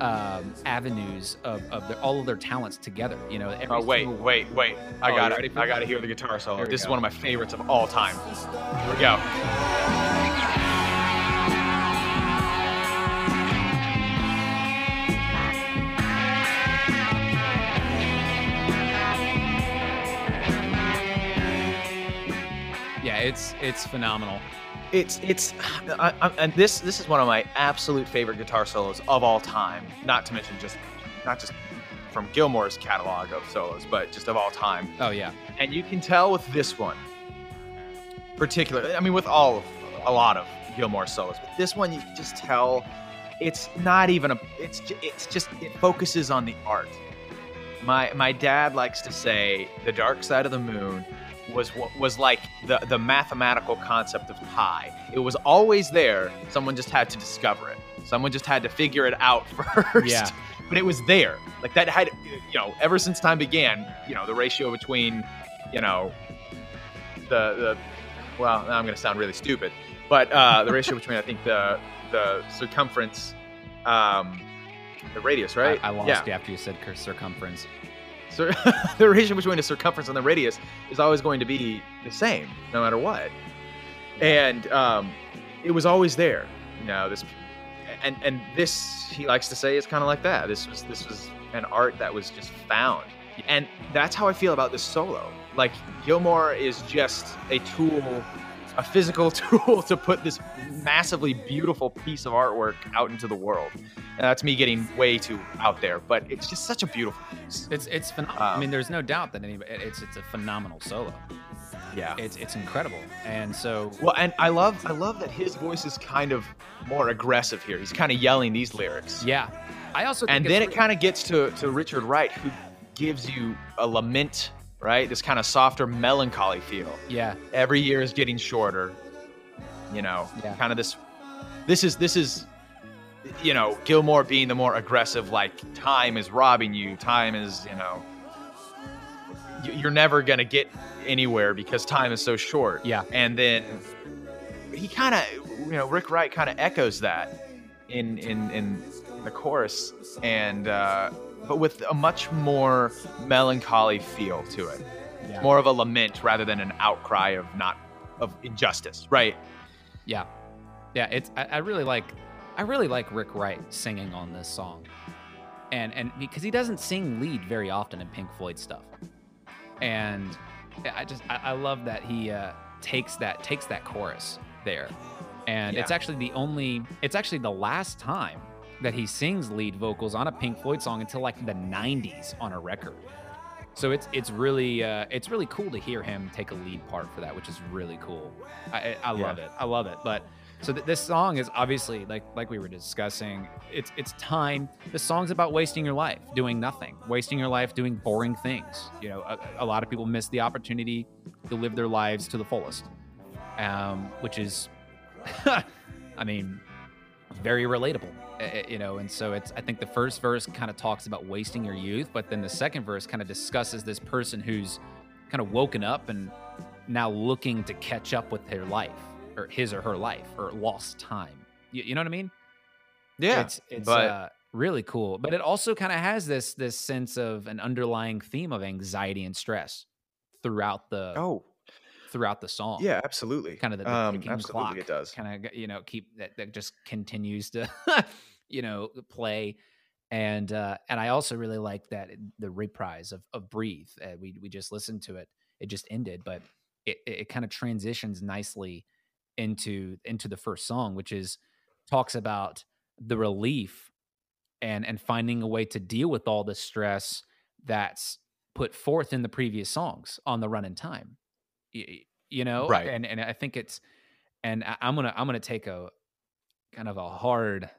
um, avenues of, of their, all of their talents together. You know, every Oh wait, wait, wait! I Oh, got it. I got to hear the guitar solo. This is one of my favorites of all time. Here we go. yeah, it's it's phenomenal. It's it's, I, I, and this this is one of my absolute favorite guitar solos of all time. Not to mention just not just from Gilmour's catalog of solos, but just of all time. Oh yeah, And you can tell with this one, particularly. I mean, with all of a lot of Gilmour solos, but this one you can just tell it's not even a. It's it's just it focuses on the art. My my dad likes to say the dark side of the moon was what was like the the mathematical concept of pi. It was always there. Someone just had to discover it. Someone just had to figure it out first. Yeah. But it was there. Like that had you know ever since time began. You know the ratio between you know the the well now I'm going to sound really stupid, but uh, the ratio between I think the the circumference, um, the radius, right? I, I lost yeah. you after you said circumference. The ratio between the circumference and the radius is always going to be the same, no matter what. And um, it was always there. You know this, and and this he likes to say is kind of like that. This was this was an art that was just found, and that's how I feel about this solo. Like Gilmour is just a tool, a physical tool to put this massively beautiful piece of artwork out into the world. And that's me getting way too out there, but it's just such a beautiful piece. It's it's phenomenal. I Um, mean, there's no doubt that anybody, it's it's a phenomenal solo. Yeah. It's it's incredible. And so Well, and I love I love that his voice is kind of more aggressive here. He's kind of yelling these lyrics. yeah, I also think And then it kind of gets to, to Richard Wright, who gives you a lament, right? This kind of softer, melancholy feel. yeah Every year is getting shorter. You know, Yeah. kind of this. This is this is, you know, Gilmour being the more aggressive. Like time is robbing you. Time is you know. You're never gonna get anywhere because time is so short. yeah And then he kind of, you know, Rick Wright kind of echoes that in in in the chorus, and uh, but with a much more melancholy feel to it. yeah More of a lament rather than an outcry of not of injustice, right? yeah yeah. It's I, I really like I really like Rick Wright singing on this song, and and because he doesn't sing lead very often in Pink Floyd stuff, and I just I, I love that he uh, takes that takes that chorus there, and it's actually the only it's actually the last time that he sings lead vocals on a Pink Floyd song until like the 90s on a record. So it's it's really uh, it's really cool to hear him take a lead part for that, which is really cool. I, I, love it. I love it. But so th- this song is obviously like like we were discussing. It's it's time. The song's about wasting your life doing nothing, wasting your life doing boring things. You know, a, a lot of people miss the opportunity to live their lives to the fullest, um, which is, I mean, very relatable. uh, uh, You know, and so it's. I think the first verse kind of talks about wasting your youth, but then the second verse kind of discusses this person who's kind of woken up and now looking to catch up with their life or his or her life or lost time. You, you know what I mean? Yeah, it's it's but- uh, really cool, but it also kind of has this this sense of an underlying theme of anxiety and stress throughout the oh throughout the song. yeah, absolutely. kind of the, the um, absolutely clock it does. kind of you know keep that that just continues to you know play and uh and i also really like that the reprise of, of breathe uh, we we just listened to it it just ended but it it, kind of transitions nicely into into the first song which is talks about the relief and and finding a way to deal with all the stress that's put forth in the previous songs on the run in time. You know, Right. And and I think it's and I- I'm gonna I'm gonna take a kind of a hard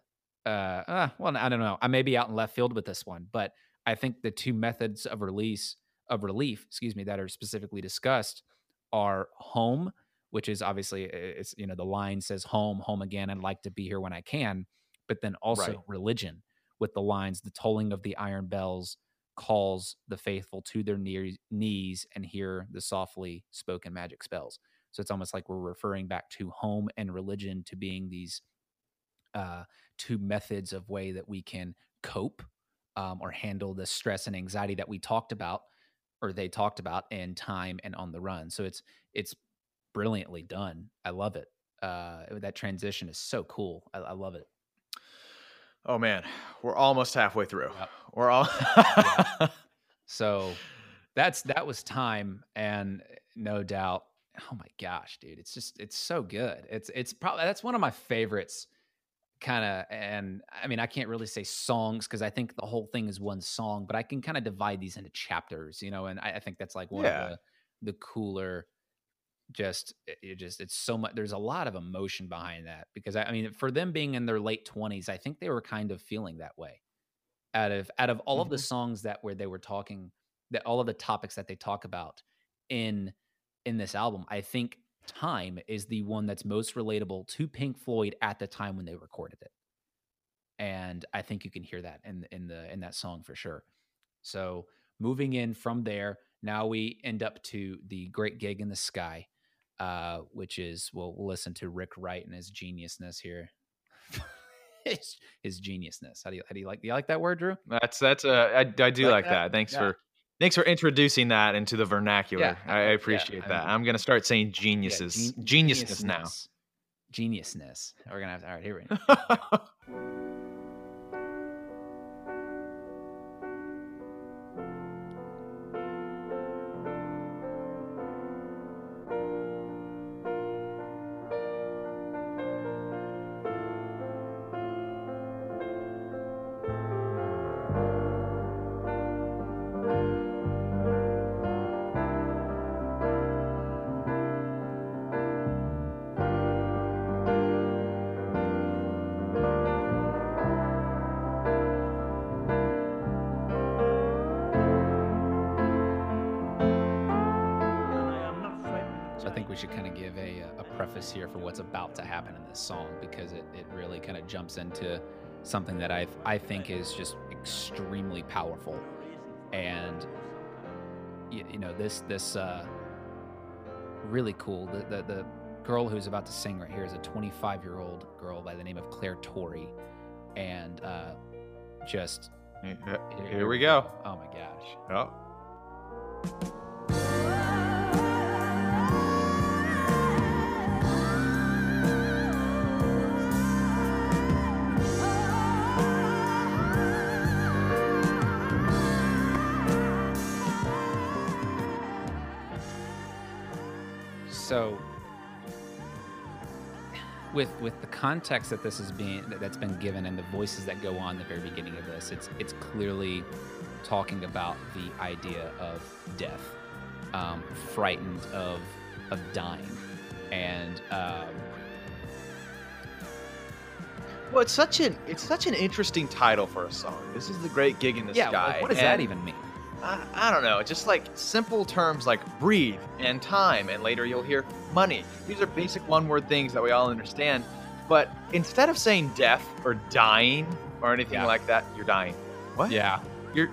uh, uh well I don't know I may be out in left field with this one, but I think the two methods of release of relief, excuse me, that are specifically discussed are home, which is obviously it's you know the line says home, home again, I'd like to be here when I can, but then also Right. religion with the lines the tolling of the iron bells calls the faithful to their knees and hear the softly spoken magic spells. So it's almost like we're referring back to home and religion to being these uh, two methods of way that we can cope um, or handle the stress and anxiety that we talked about or they talked about in time and on the run. So it's it's brilliantly done. I love it. Uh, that transition is so cool. I, I love it. Oh man, we're almost halfway through. Yep. We're all. So that's that was time, and no doubt. Oh my gosh, dude, it's just it's so good. It's it's probably that's one of my favorites. Kind of, and I mean, I can't really say songs because I think the whole thing is one song, but I can kind of divide these into chapters, you know. And I, I think that's like one Yeah. of the the cooler. Just it, just it's so much. There's a lot of emotion behind that because I, I mean, for them being in their late twenties, I think they were kind of feeling that way. Out of out of all of the mm-hmm. songs that where they were talking that all of the topics that they talk about in in this album i think time is the one that's most relatable to pink floyd at the time when they recorded it. And i think you can hear that in in the in that song for sure. So moving in from there now we end up to the great gig in the sky uh which is we'll, we'll listen to rick wright and his geniusness here his, his geniusness how do you how do you like do you like that word drew That's that's uh, I, I do Like like, that? that. Thanks Yeah. for thanks for introducing that into the vernacular. Yeah, I, I yeah, appreciate I that. mean- I'm gonna start saying Yeah, geniuses, gen- geniusness now. geniusness. Geniusness. We're gonna have to. All right, here we go. song because it, it really kind of jumps into something that I I think is just extremely powerful, and you, you know this this uh, really cool. The, the the girl who's about to sing right here is a 25 year old girl by the name of Clare Torry, and uh, just Here we go. Oh my gosh. Oh. So, with with the context that this is being that- that's been given and the voices that go on the very beginning of this, it's it's clearly talking about the idea of death, um, frightened of of dying, and um, Well, it's such an it's such an interesting title for a song. This is the great gig in the yeah, sky. like, what does that even mean? I, I don't know. Just like simple terms like breathe and time, and later you'll hear money. These are basic one-word things that we all understand. But instead of saying death or dying or anything Yeah. like that, you're dying. What? Yeah, You're.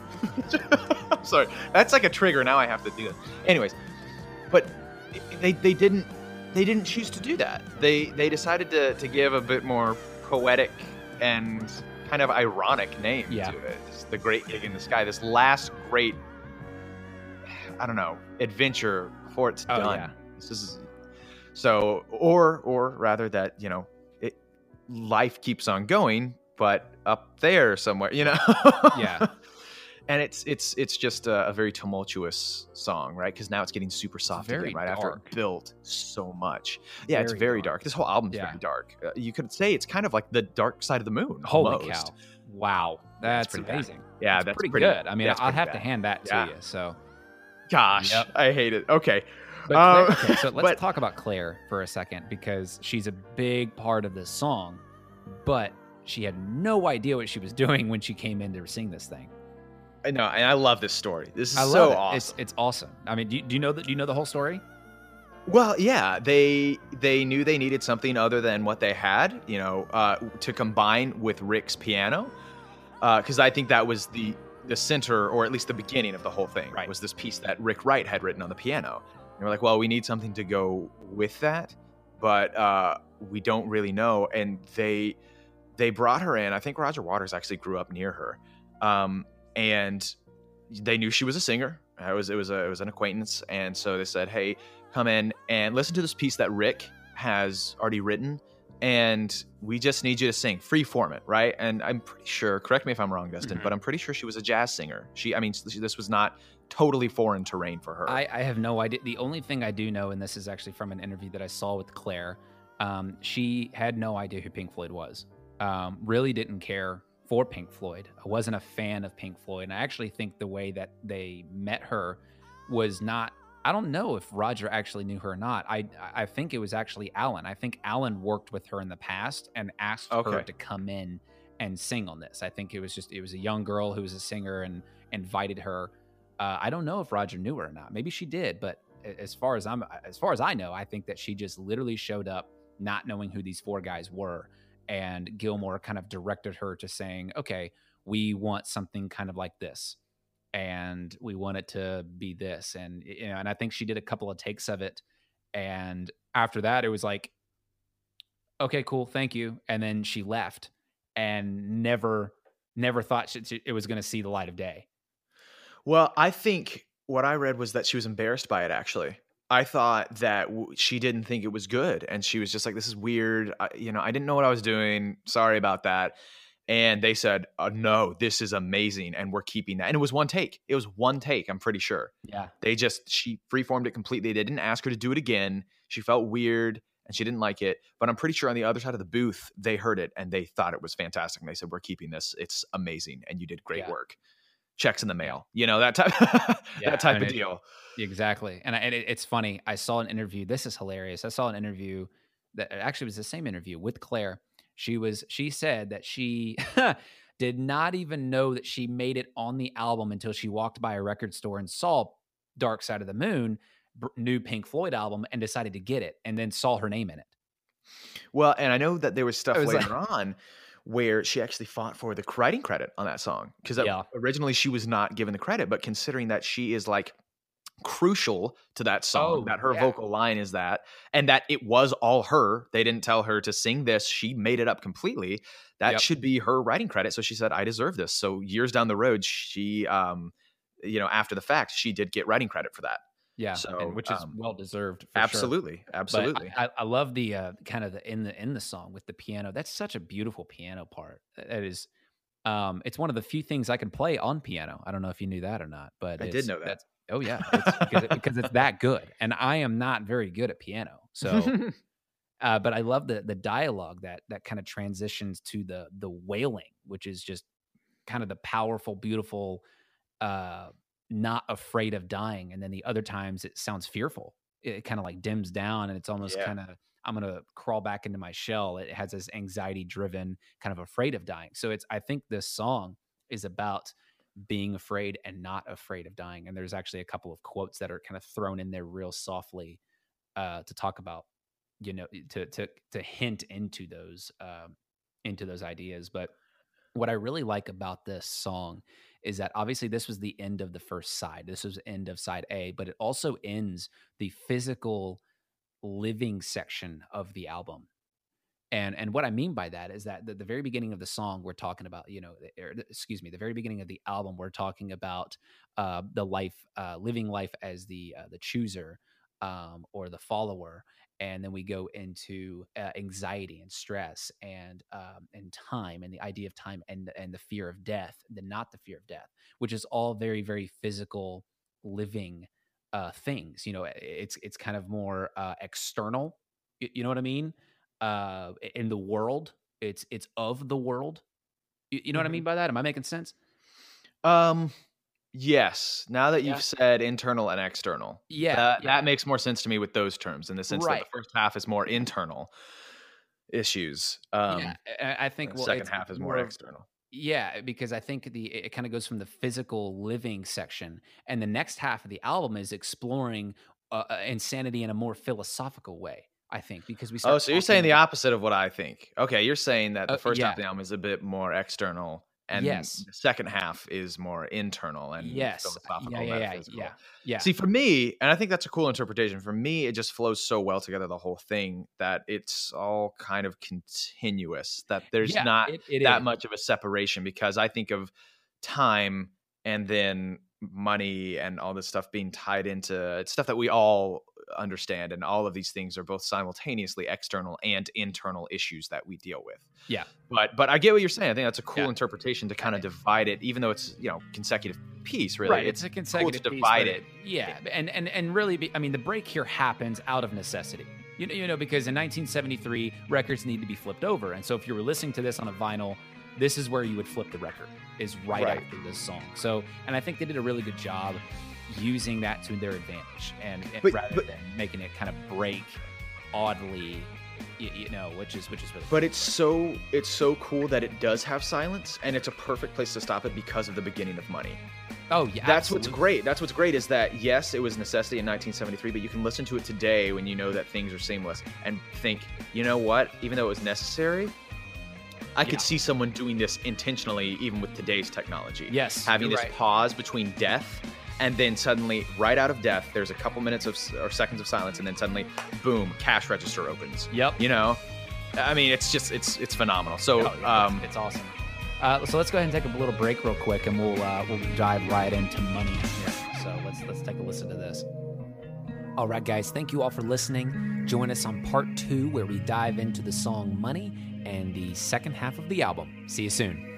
I'm sorry. That's like a trigger. Now I have to do it. Anyways, but they they didn't they didn't choose to do that. They they decided to to give a bit more poetic and kind of ironic name Yeah. to it. It's the Great Gig in the Sky. This last great, I don't know, adventure before it's Oh, done. yeah. This is so, or or rather that you know, it life keeps on going, but up there somewhere, you know. Yeah. and it's it's it's just a, a very tumultuous song, right? Because now it's getting super soft very again, right after it built so much. Yeah, it's Very very dark. dark. This whole album's Yeah. very dark. Uh, you could say it's kind of like the dark side of the moon. Holy almost. cow! Wow, that's pretty bad. amazing. Yeah, That's that's pretty, pretty good. I mean, I'll have to hand that to Yeah. you. So, Gosh, Yep. I hate it. Okay, but Um, Clare- okay, so let's but- talk about Clare for a second because she's a big part of this song, but she had no idea what she was doing when she came in to sing this thing. I know, and I love this story. This is I love so it. awesome. It's it's awesome. I mean, do you, do you know that? Do you know the whole story? Well, yeah, they they knew they needed something other than what they had, you know, uh, to combine with Rick's piano, because I think that was the the center, or at least the beginning of the whole thing. Right. Was this piece that Rick Wright had written on the piano? And we're like, well, we need something to go with that, but uh, we don't really know. And they they brought her in. I think Roger Waters actually grew up near her, um, and they knew she was a singer. It was it was a, it was an acquaintance, and so they said, "Hey, come in and listen to this piece that Rick has already written, and we just need you to sing, free form it, right?" And I'm pretty sure, correct me if I'm wrong, Destin, Mhm. but I'm pretty sure she was a jazz singer. She, I mean, she- this was not totally foreign terrain for her. I, I have no idea. The only thing I do know, and this is actually from an interview that I saw with Clare, um, she had no idea who Pink Floyd was. Um, really didn't care for Pink Floyd. I wasn't a fan of Pink Floyd. And I actually think the way that they met her was not. I don't know if Roger actually knew her or not. I I think it was actually Alan. I think Alan worked with her in the past and asked her to come in and sing on this. I think it was just it was a young girl who was a singer and invited her. Uh, I don't know if Roger knew her or not. Maybe she did, but as far as I'm, as far as I know, I think that she just literally showed up, not knowing who these four guys were, and Gilmour kind of directed her to saying, "Okay, we want something kind of like this, and we want it to be this," and you know, and I think she did a couple of takes of it, and after that, it was like, "Okay, cool, thank you," and then she left, and never, never thought she, it was going to see the light of day. Well, I think what I read was that she was embarrassed by it. Actually, I thought that w- she didn't think it was good, and she was just like, "This is weird." I, you know, I didn't know what I was doing. Sorry about that. And they said, uh, "No, this is amazing, and we're keeping that." And it was one take. It was one take. I'm pretty sure. Yeah, They just she freeformed it completely. They didn't ask her to do it again. She felt weird and she didn't like it. But I'm pretty sure on the other side of the booth, they heard it and they thought it was fantastic. And they said, "We're keeping this. It's amazing, and you did great Yeah. work." Checks in the mail, you know that type Yeah, that type of deal. Exactly. And, I, and it, it's funny. I saw an interview. This is hilarious. I saw an interview that actually was the same interview with Clare. She was, she said that she did not even know that she made it on the album until she walked by a record store and saw Dark Side of the Moon, new Pink Floyd album, and decided to get it and then saw her name in it. Well, and I know that there was stuff was later on where she actually fought for the writing credit on that song because Yeah. originally she was not given the credit, but considering that she is like crucial to that song, Oh, that her yeah. vocal line is that, and that it was all her. They didn't tell her to sing this; she made it up completely. That Yep. should be her writing credit. So she said, "I deserve this." So years down the road, she, um, you know, after the fact, she did get writing credit for that. Yeah. So, and which is um, well deserved. For sure. absolutely, absolutely. I, I, love the uh, kind of the in the in the song with the piano. That's such a beautiful piano part. That is, um, it's one of the few things I can play on piano. I don't know if you knew that or not, but I did know that. that's- oh yeah, it's because, it- because it's that good, and I am not very good at piano. So, uh, but I love the the dialogue that that kind of transitions to the the wailing, which is just kind of the powerful, beautiful, uh, not afraid of dying. And then the other times it sounds fearful. It kind of like dims down, and it's almost Yeah. kind of I'm gonna crawl back into my shell. It has this anxiety driven, kind of afraid of dying. So it's I think this song is about being afraid and not afraid of dying. And there's actually a couple of quotes that are kind of thrown in there real softly uh, to talk about, you know, to to to hint into those um, into those ideas. But what I really like about this song is that obviously this was the end of the first side. This was end of side A, but it also ends the physical living section of the album. And and what I mean by that is that the, the very beginning of the song we're talking about, you know, or excuse me, the very beginning of the album we're talking about uh, the life, uh, living life as the uh, the chooser, um, or the follower and then we go into uh, anxiety and stress and um, and time and the idea of time and and the fear of death the not the fear of death which is all very very physical living uh, things you know it's it's kind of more uh, external you, you know what i mean? Uh, in the world it's it's of the world. You, you know mm-hmm. what i mean by that? Am i making sense? Um Yes. Now that you've said internal and external, yeah, that, yeah, that makes more sense to me with those terms in the sense right. that the first half is more internal issues. Um, yeah, I think the well, second half is more, more external. Yeah, because I think the it kind of goes from the physical living section, and the next half of the album is exploring uh, uh insanity in a more philosophical way. I think because we. oh, so you're saying the opposite of what I think? Okay, you're saying that the uh, first uh, yeah. half of the album is a bit more external and yes. the second half is more internal and yes. philosophical yeah, yeah, yeah, yeah, yeah. See, for me, and I think that's a cool interpretation. For me, it just flows so well together, the whole thing, that it's all kind of continuous. That there's yeah, not it, it that is. much of a separation because I think of time and then money and all this stuff being tied into stuff that we all understand and all of these things are both simultaneously external and internal issues that we deal with. Yeah. But but i get what you're saying. I think that's a cool yeah. interpretation to kind of divide it even though it's you know consecutive piece really. Right. it's, it's a consecutive cool to divide piece, it. yeah and and and really be, i mean the break here happens out of necessity. You know, you know because in 1973 records need to be flipped over and so if you were listening to this on a vinyl this is where you would flip the record is right, right. after this song. So and i think they did a really good job using that to their advantage and, and but, rather but, than making it kind of break oddly you, you, know which is which is really but cool. it's so it's so cool that it does have silence and it's a perfect place to stop it because of the beginning of money oh yeah that's absolutely. what's great that's what's great is that yes it was necessity in 1973 but you can listen to it today when you know that things are seamless and think you know what even though it was necessary I could see someone doing this intentionally, even with today's technology. Yes, having this right. pause between death and then suddenly right out of death there's a couple minutes of or seconds of silence and then suddenly boom cash register opens. Yep. You know? I mean it's just it's it's phenomenal. So oh, yeah, um, it's, it's, awesome. Uh, so let's go ahead and take a little break real quick and we'll uh, we'll dive right into money. Here so let's let's take a listen to this. All right guys thank you all for listening. Join us on part two where we dive into the song money and the second half of the album. See you soon